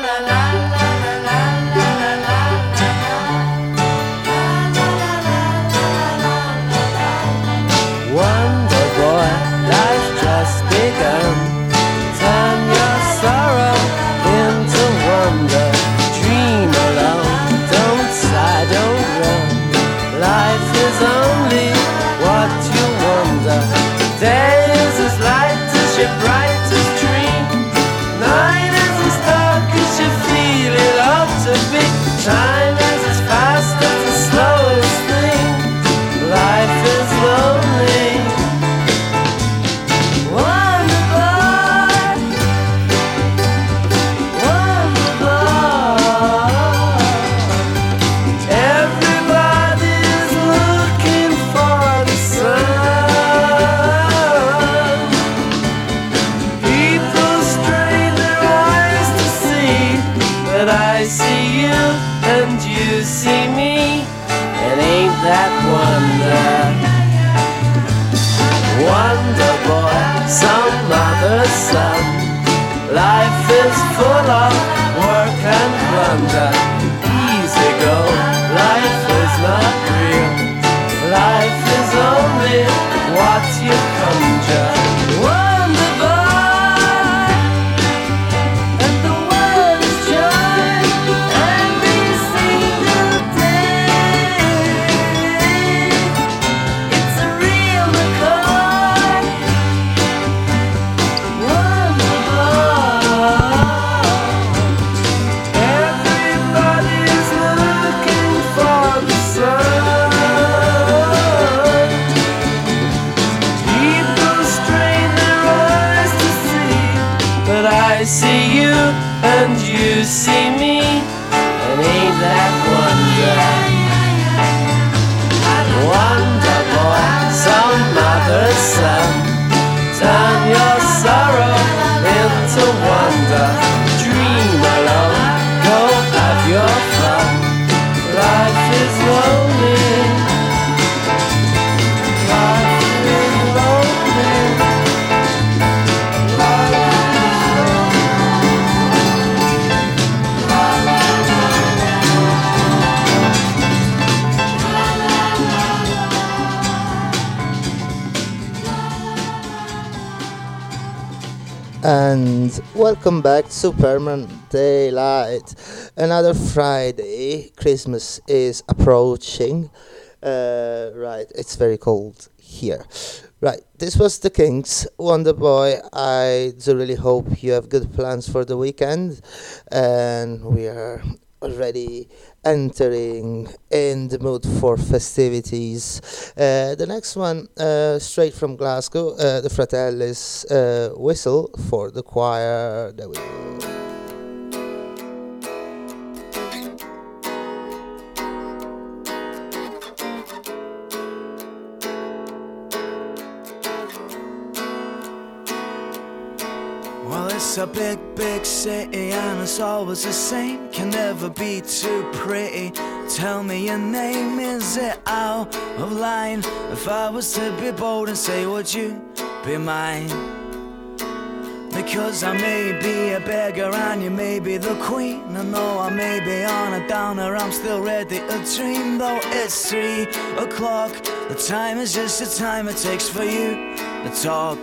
la la. Welcome back to Permanent Daylight. Another Friday, Christmas is approaching. Uh, right, it's very cold here. Right, this was the Kinks, Wonder Boy. I do really hope you have good plans for the weekend, and we are already entering in the mood for festivities. Uh, the next one, uh, straight from Glasgow, uh, the Fratellis uh, Whistle for the choir. There we go. A big, big city and it's always the same. Can never be too pretty. Tell me your name, is it out of line? If I was to be bold and say, would you be mine? Because I may be a beggar and you may be the queen. I know I may be on a downer, I'm still ready to dream. Though it's three o'clock, the time is just the time it takes for you to talk.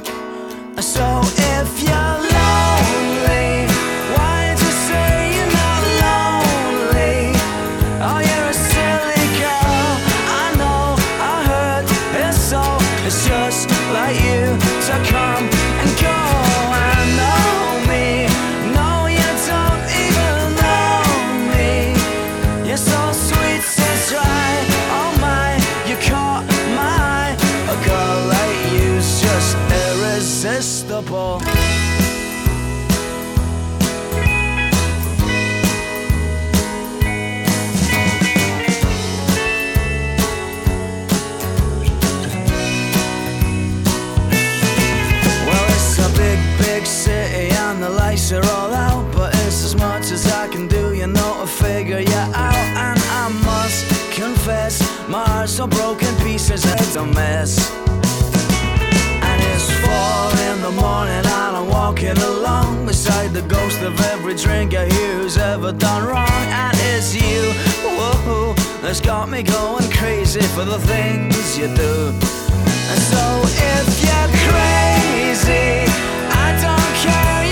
So if you're your broken pieces, it's a mess. And it's four in the morning, and I'm walking along beside the ghost of every drinker who's ever done wrong. And it's you, whoa, that's got me going crazy for the things you do. And so if you're crazy, I don't care.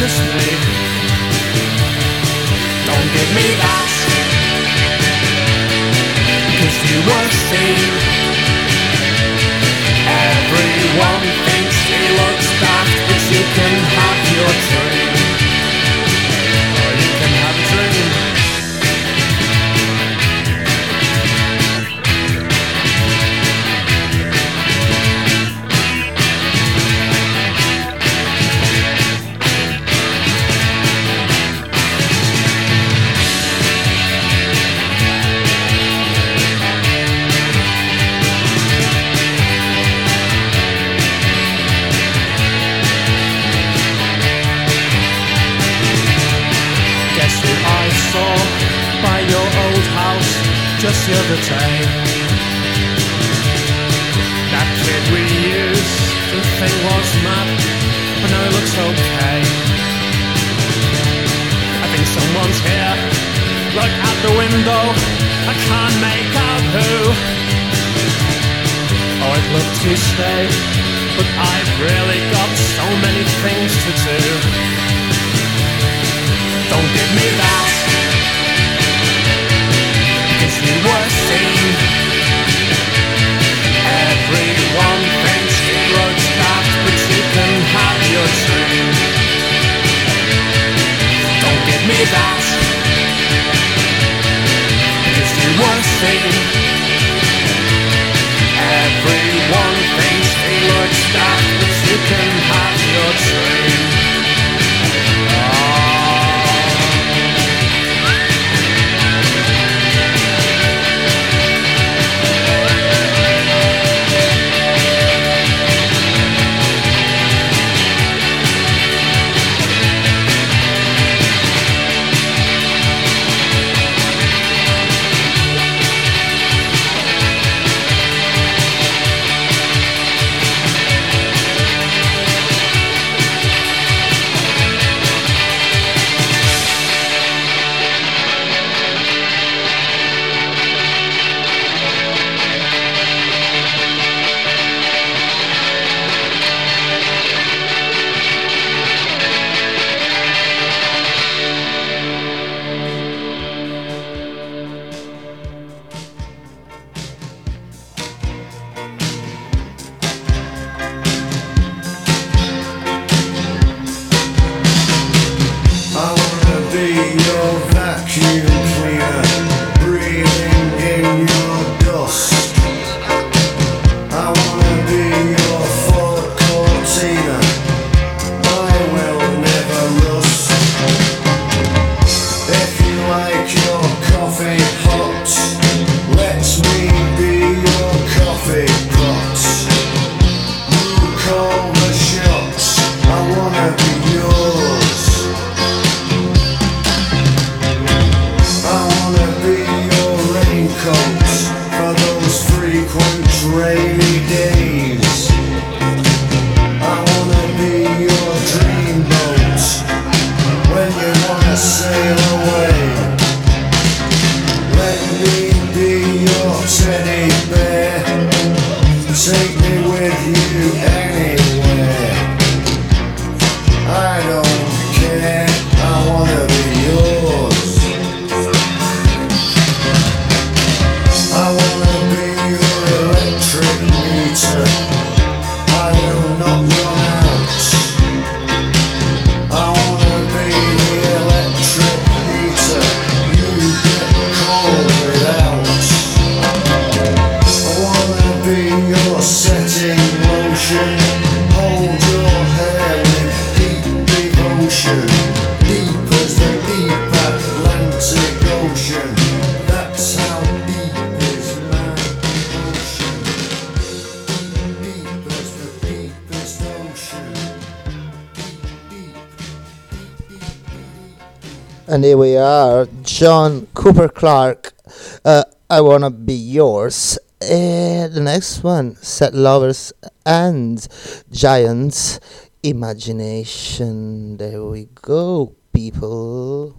to sleep. Don't give me that, cause you won't. gonna be yours. Uh, the next one, Set Lovers and Giants Imagination. There we go, people.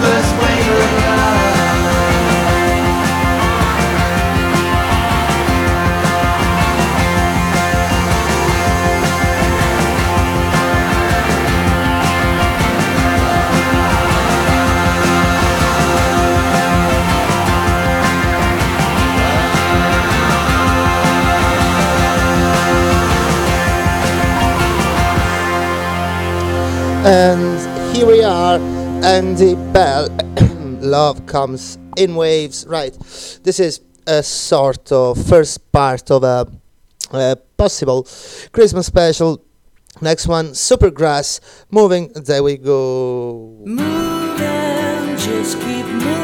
first wave of love. and here we are, Andy Bell. Love comes in waves. Right, this is a sort of first part of a, a possible Christmas special. Next one, Supergrass. Moving, there we go. Just keep moving.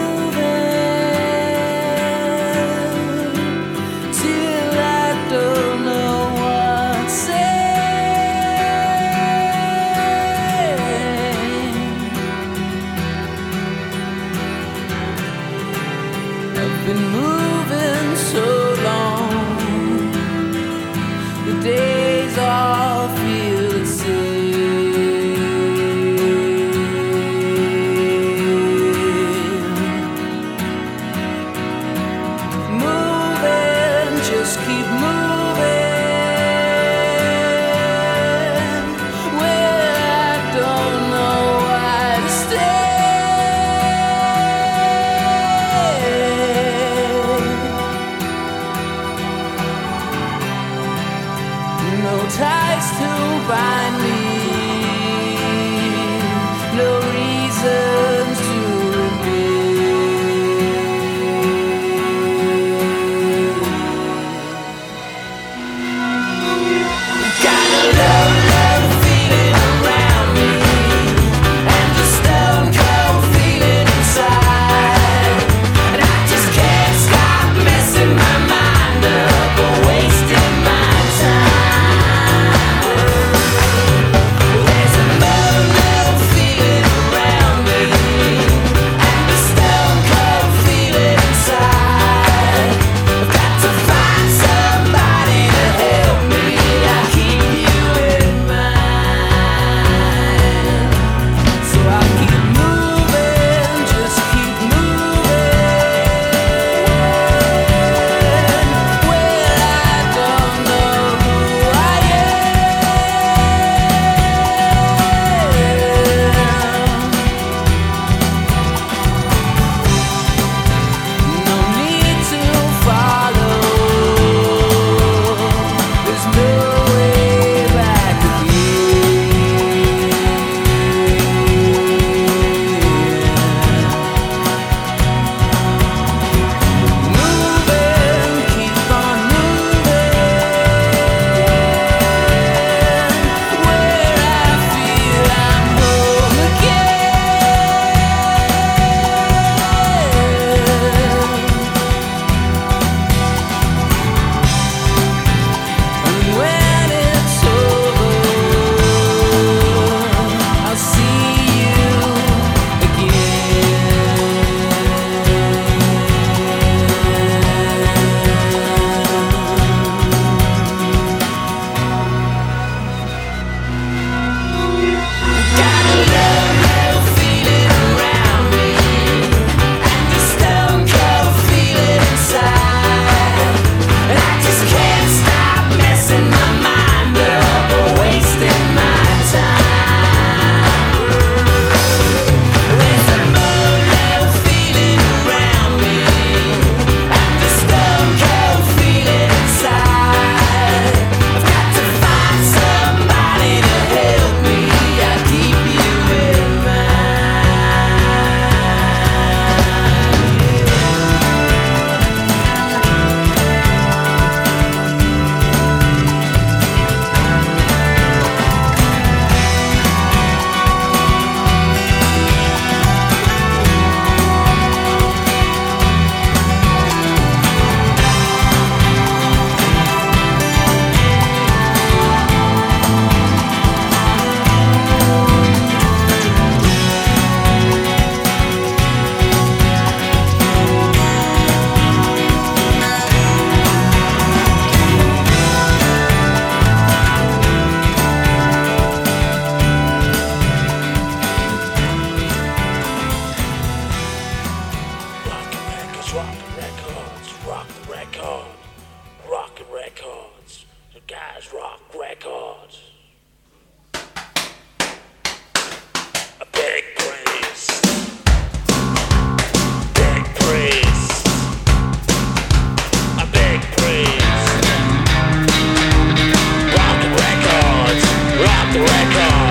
the record.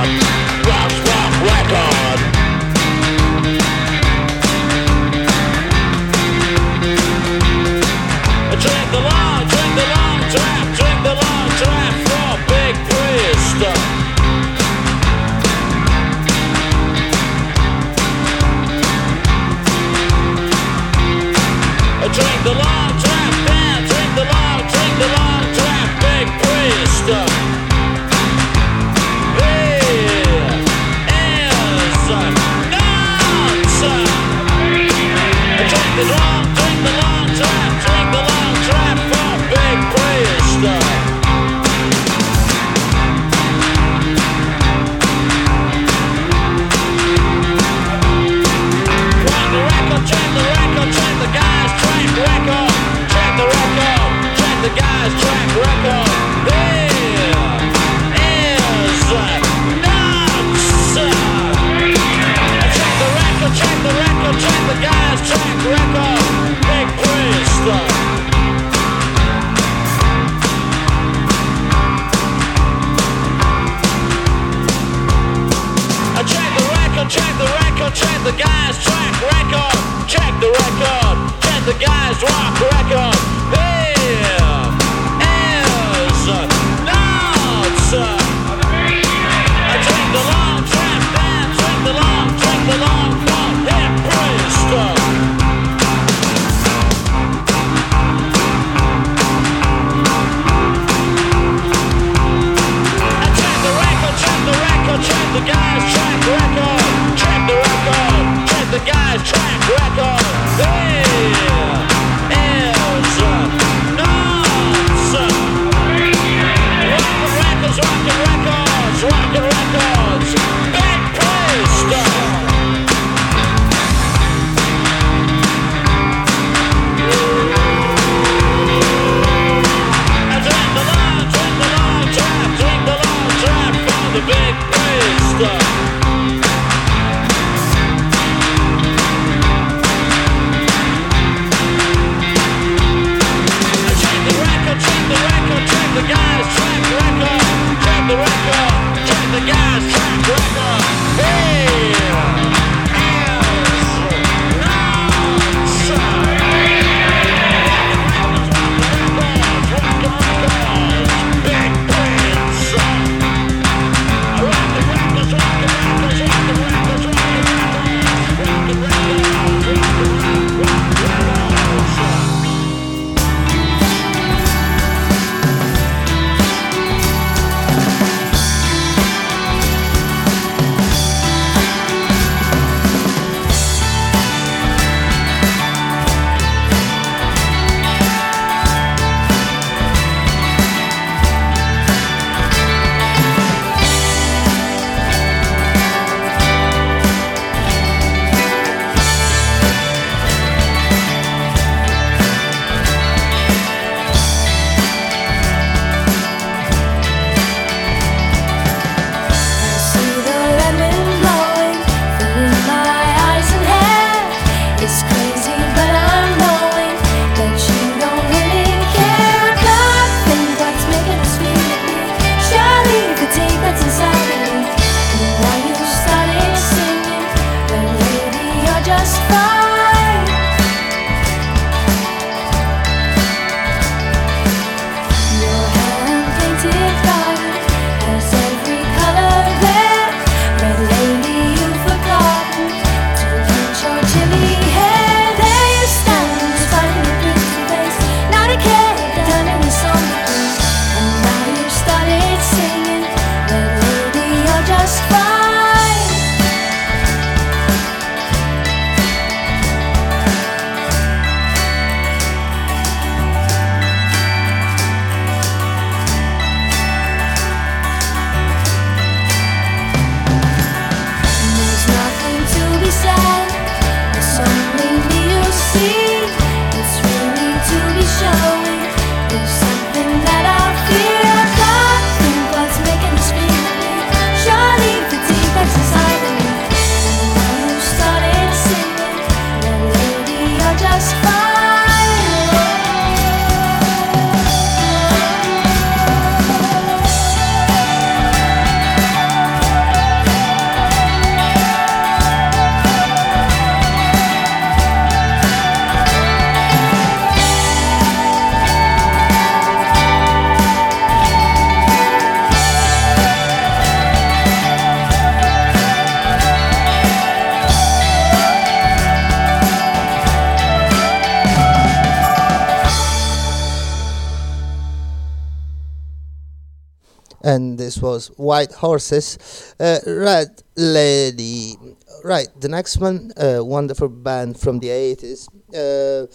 and this was White Horses. Uh, Red Lady. Right, the next one, a uh, wonderful band from the 80s. Uh,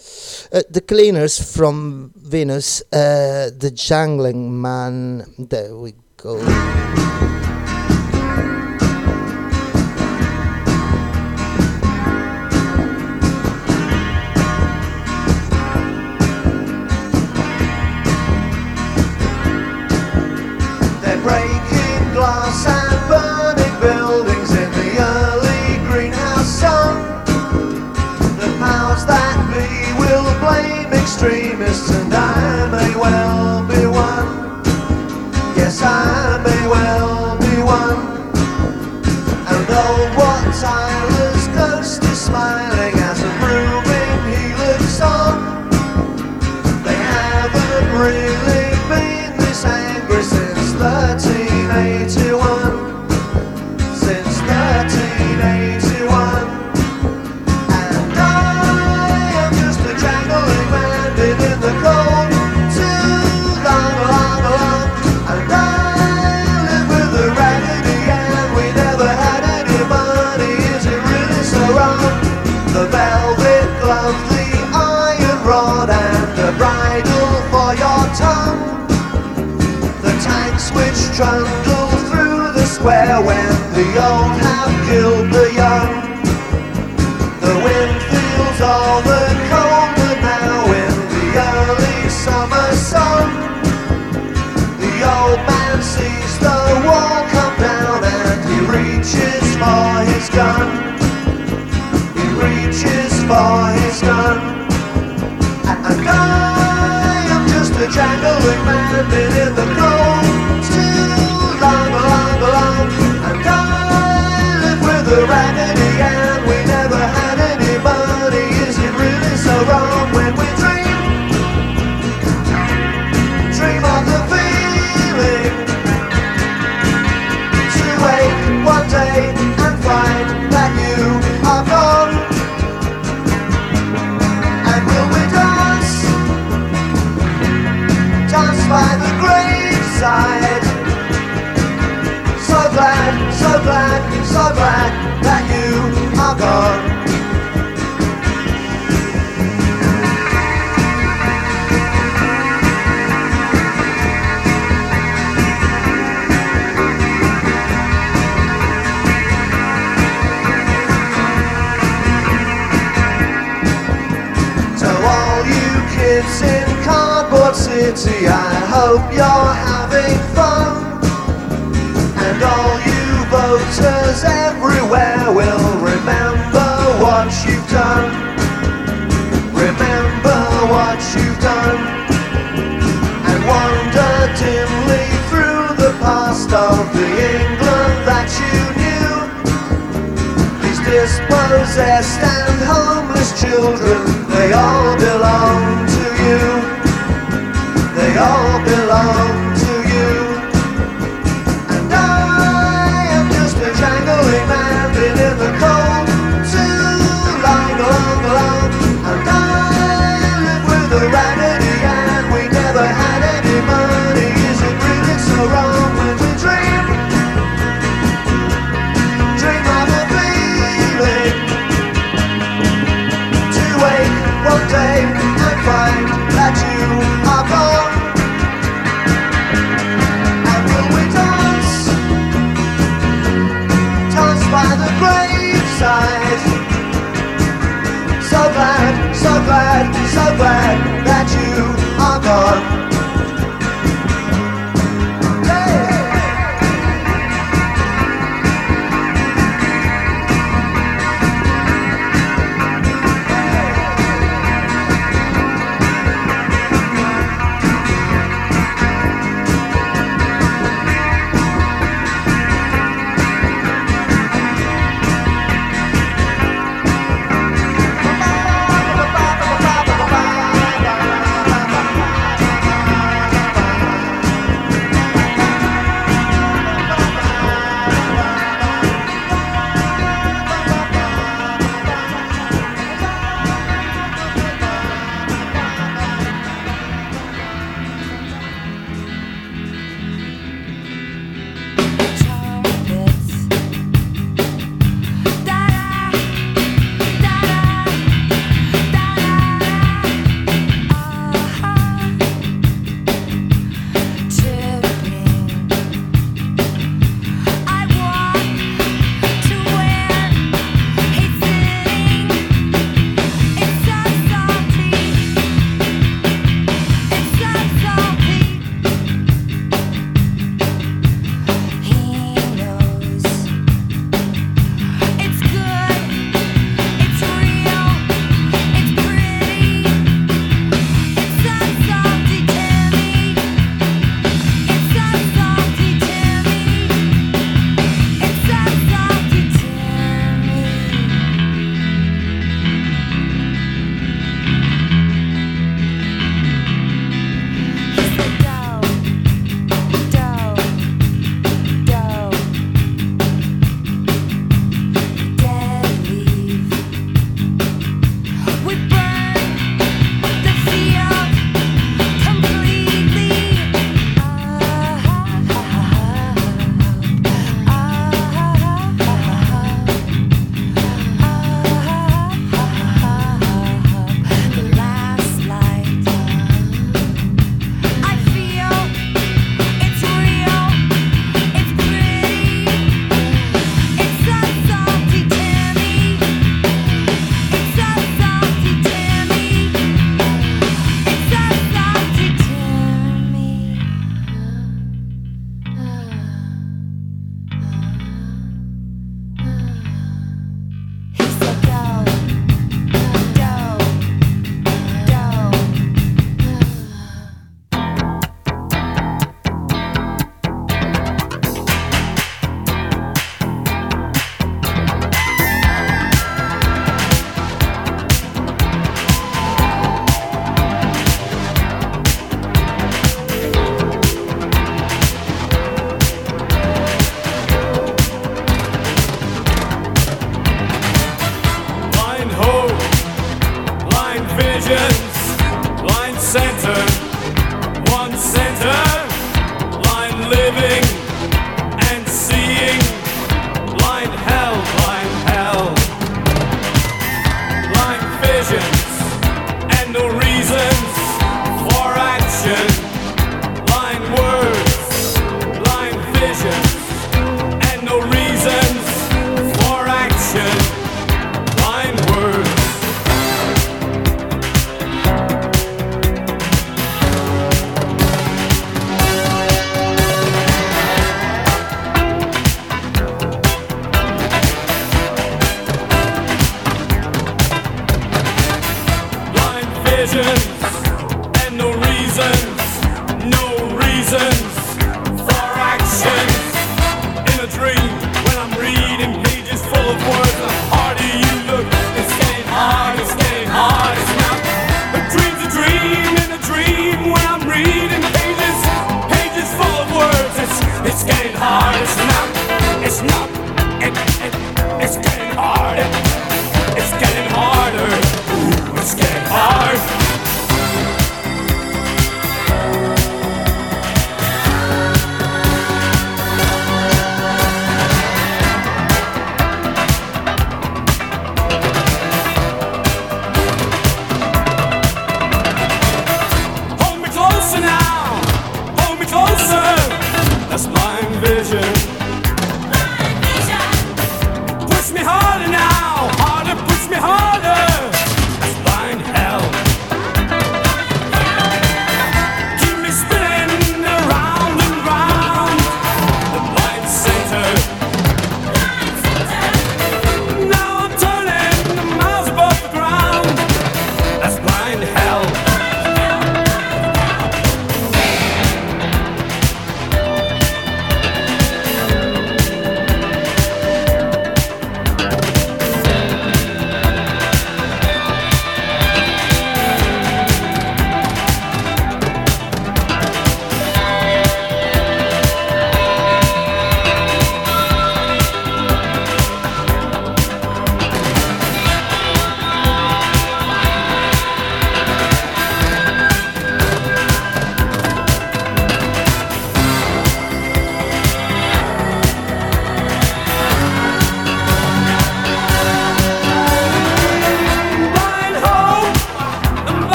uh, the Cleaners from Venus, uh, The Jangling Man. There we go. community. I hope you're having fun. And all you voters everywhere will remember what you've done. Remember what you've done. And wonder dimly through the past of the England that you knew. These dispossessed and homeless children, they all belong all belong. black vision.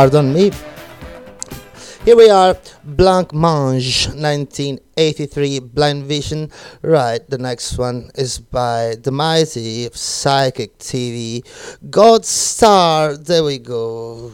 pardon me. Here we are, Blancmange, 1983, Blind Vision. Right, the next one is by the mighty Psychic TV, Godstar. There we go.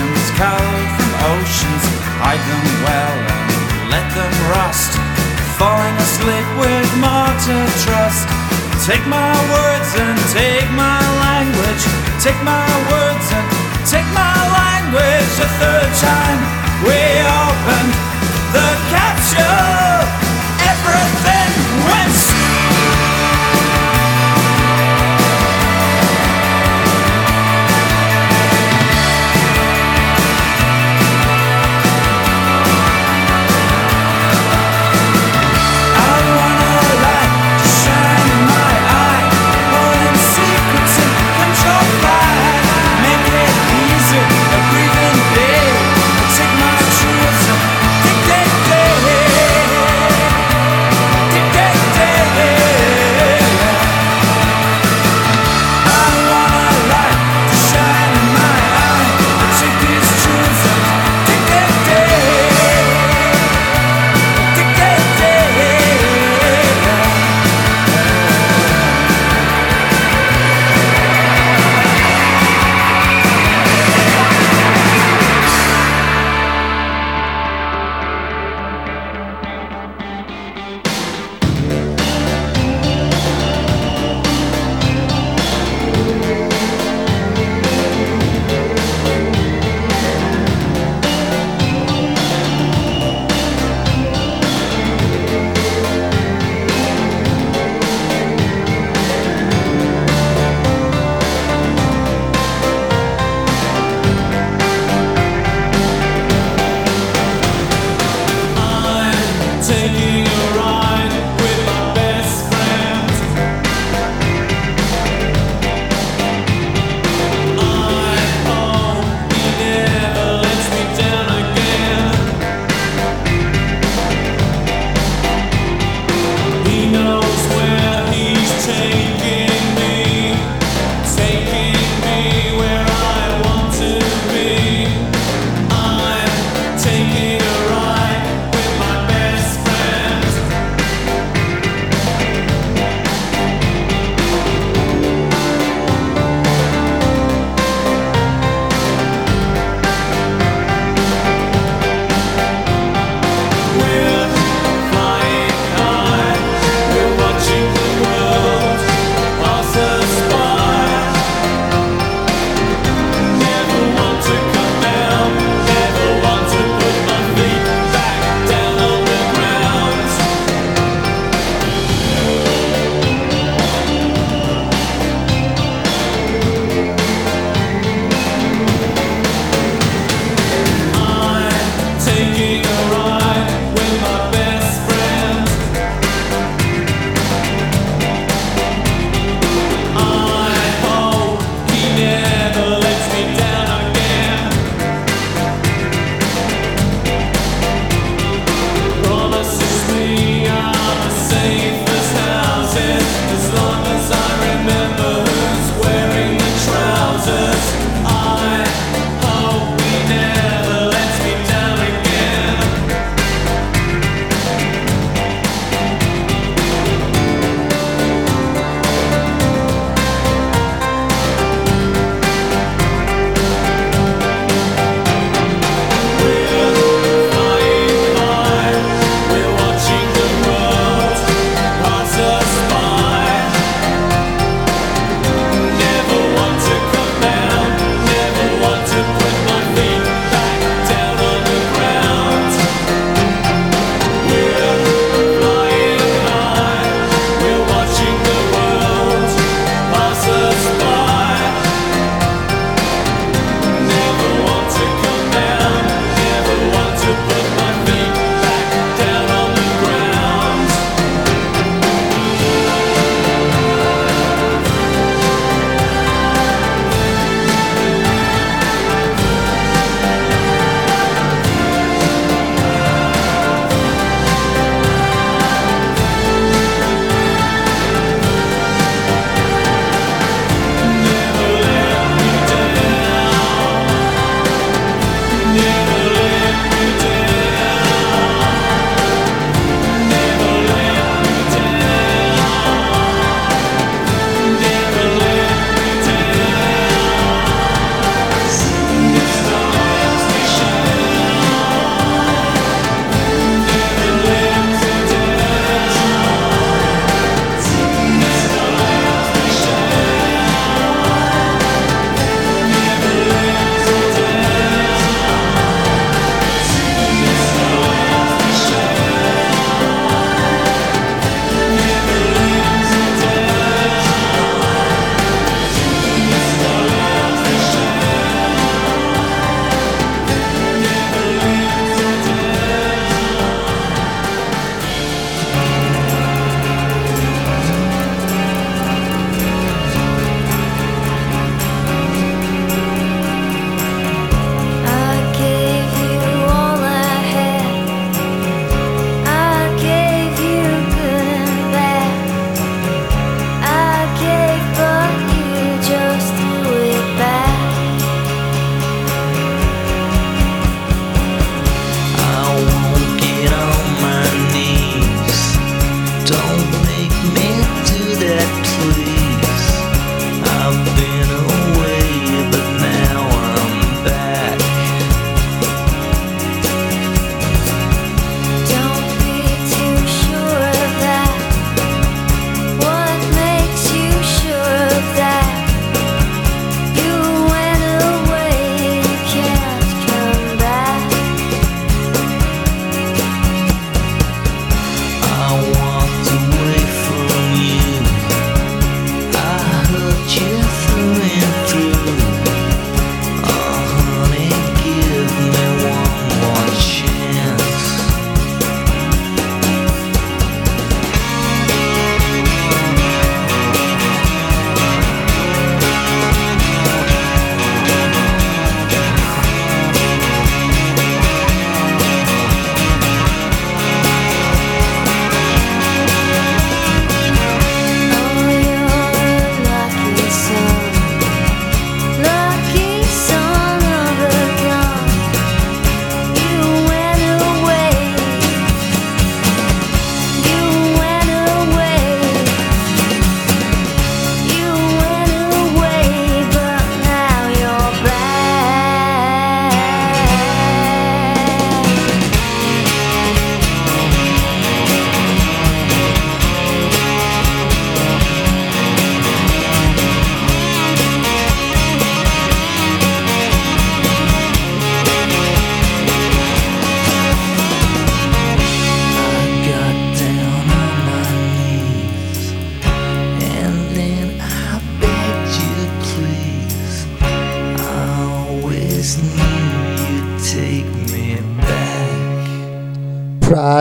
oceans cold from oceans. Hide them well and let them rust. Falling asleep with more to trust. Take my words and take my language. Take my words and take my language. The third time we opened the capture. Everything went.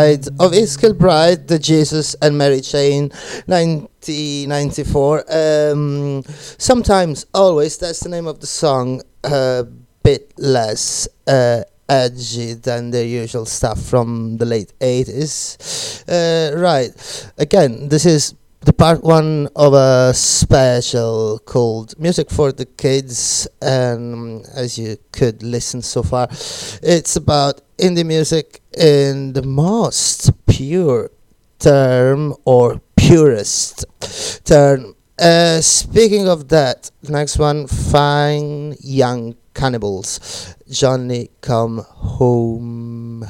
side of Iskil Pride, the Jesus and Mary Chain, 1994. Um, sometimes, always, that's the name of the song, a bit less uh, edgy than the usual stuff from the late 80s. Uh, right, again, this is the part one of a special called Music for the Kids. And as you could listen so far, it's about indie music in the most pure term or purest term. Uh, speaking of that, next one Fine Young Cannibals. Johnny Come Home.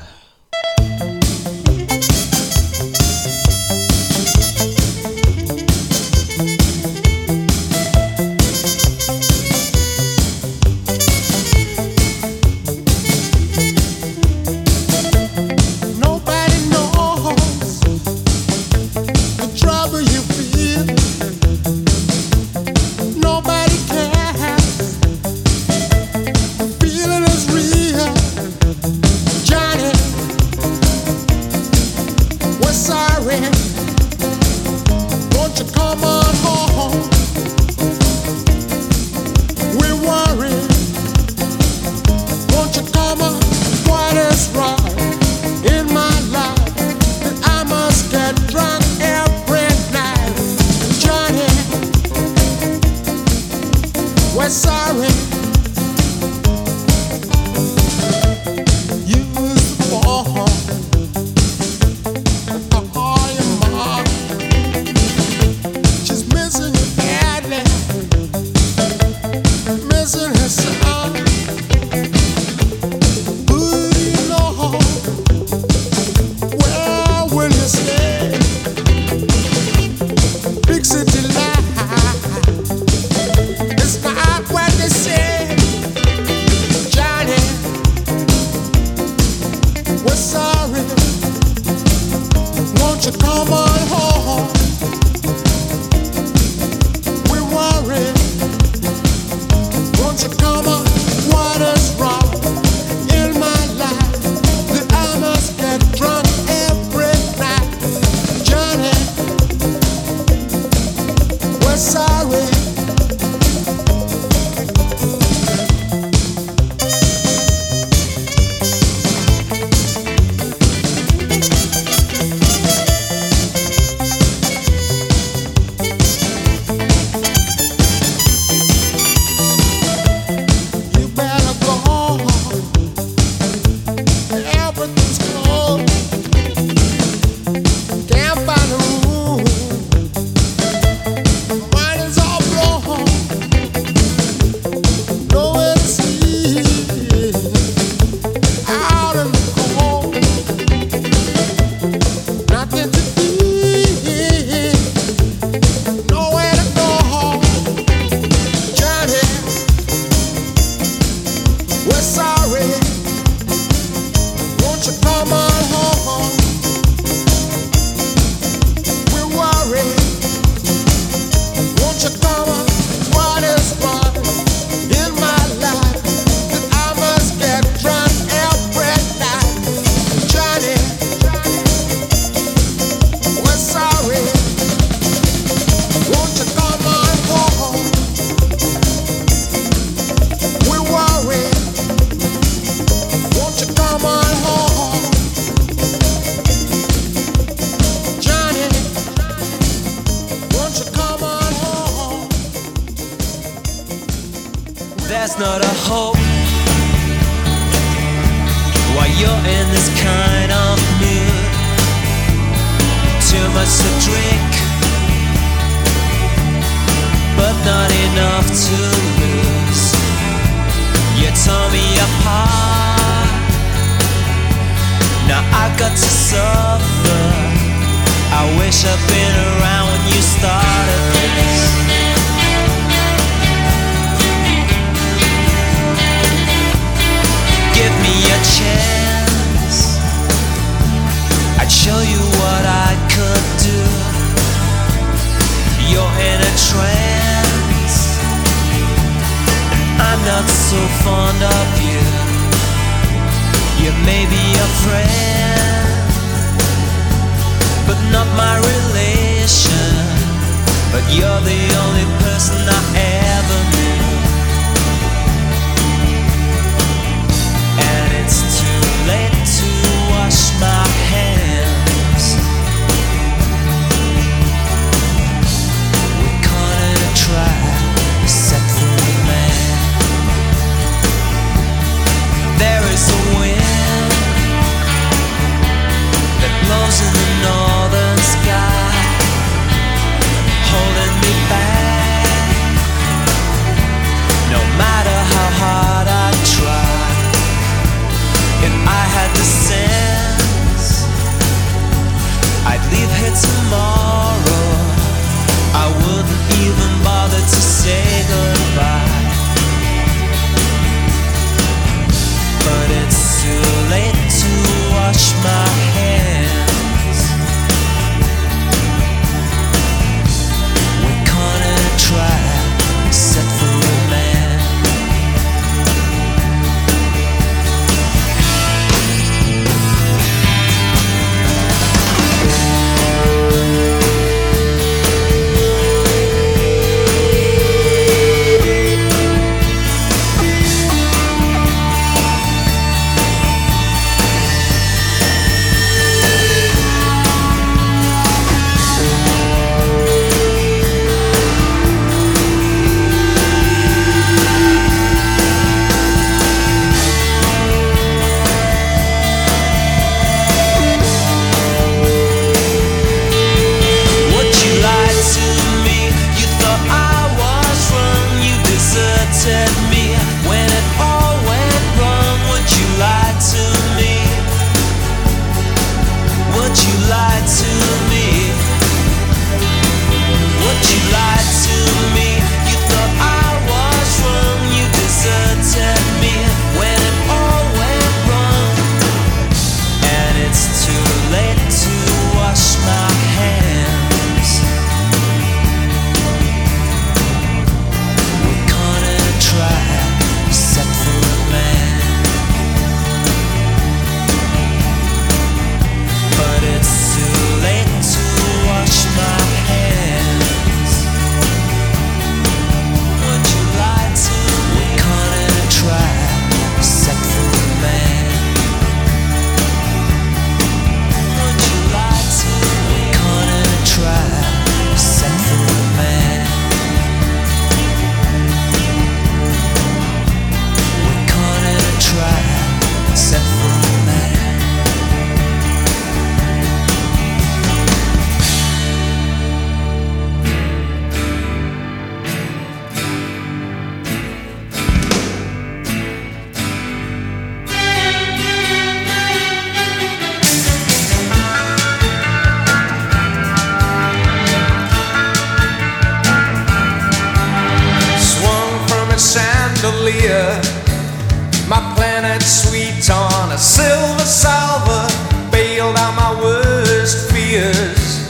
silver salver bailed out my worst fears.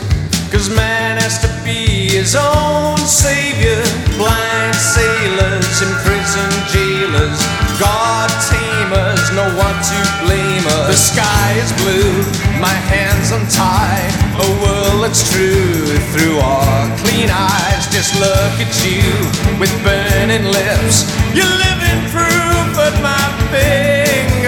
Cause man has to be his own savior. Blind sailors, imprisoned jailers, God tamers know what to blame us. The sky is blue, my hands untied. A world that's true through our clean eyes. Just look at you with burning lips. You're living proof of my face.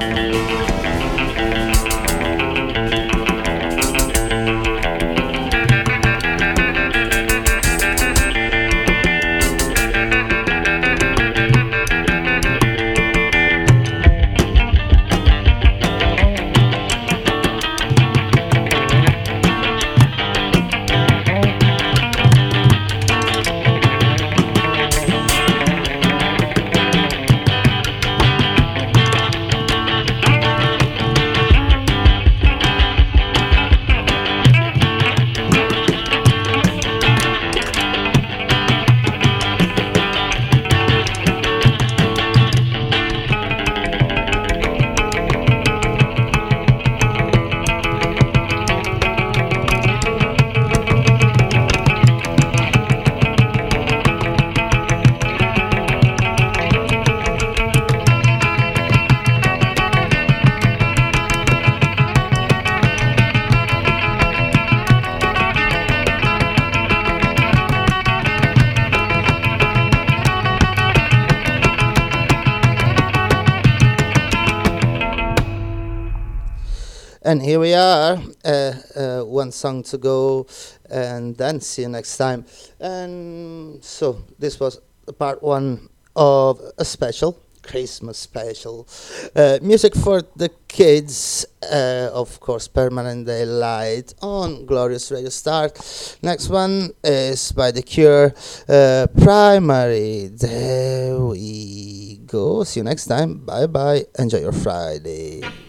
Música here we are, uh, uh, one song to go, and then see you next time. And so this was part one of a special Christmas special, uh, music for the kids, uh, of course, permanent daylight on glorious radio start. Next one is by The Cure, uh, Primary. There we go. See you next time. Bye bye. Enjoy your Friday.